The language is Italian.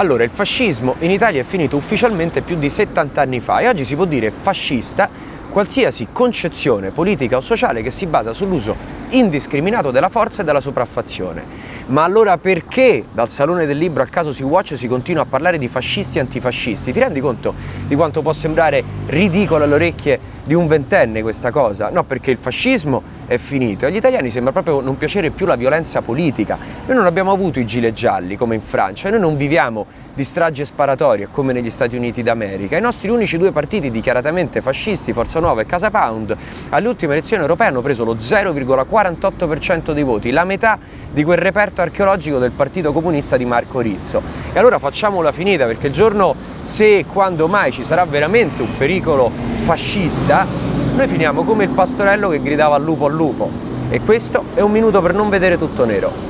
Allora, il fascismo in Italia è finito ufficialmente più di 70 anni fa e oggi si può dire fascista qualsiasi concezione politica o sociale che si basa sull'uso indiscriminato della forza e della sopraffazione. Ma allora perché dal Salone del Libro al caso Sea Watch si continua a parlare di fascisti e antifascisti? Ti rendi conto di quanto può sembrare ridicolo alle orecchie di un ventenne questa cosa? No, perché il fascismo è finito e agli italiani sembra proprio non piacere più la violenza politica. Noi non abbiamo avuto i gilet gialli come in Francia, noi non viviamo di stragi e sparatorie come negli Stati Uniti d'America. I nostri unici due partiti dichiaratamente fascisti, Forza Nuova e Casa Pound, alle ultime elezioni europee hanno preso lo 0,48% dei voti, la metà di quel reperto archeologico del Partito Comunista di Marco Rizzo. E allora facciamola finita perché il giorno se e quando mai ci sarà veramente un pericolo fascista, noi finiamo come il pastorello che gridava al lupo al lupo. E questo è un minuto per non vedere tutto nero.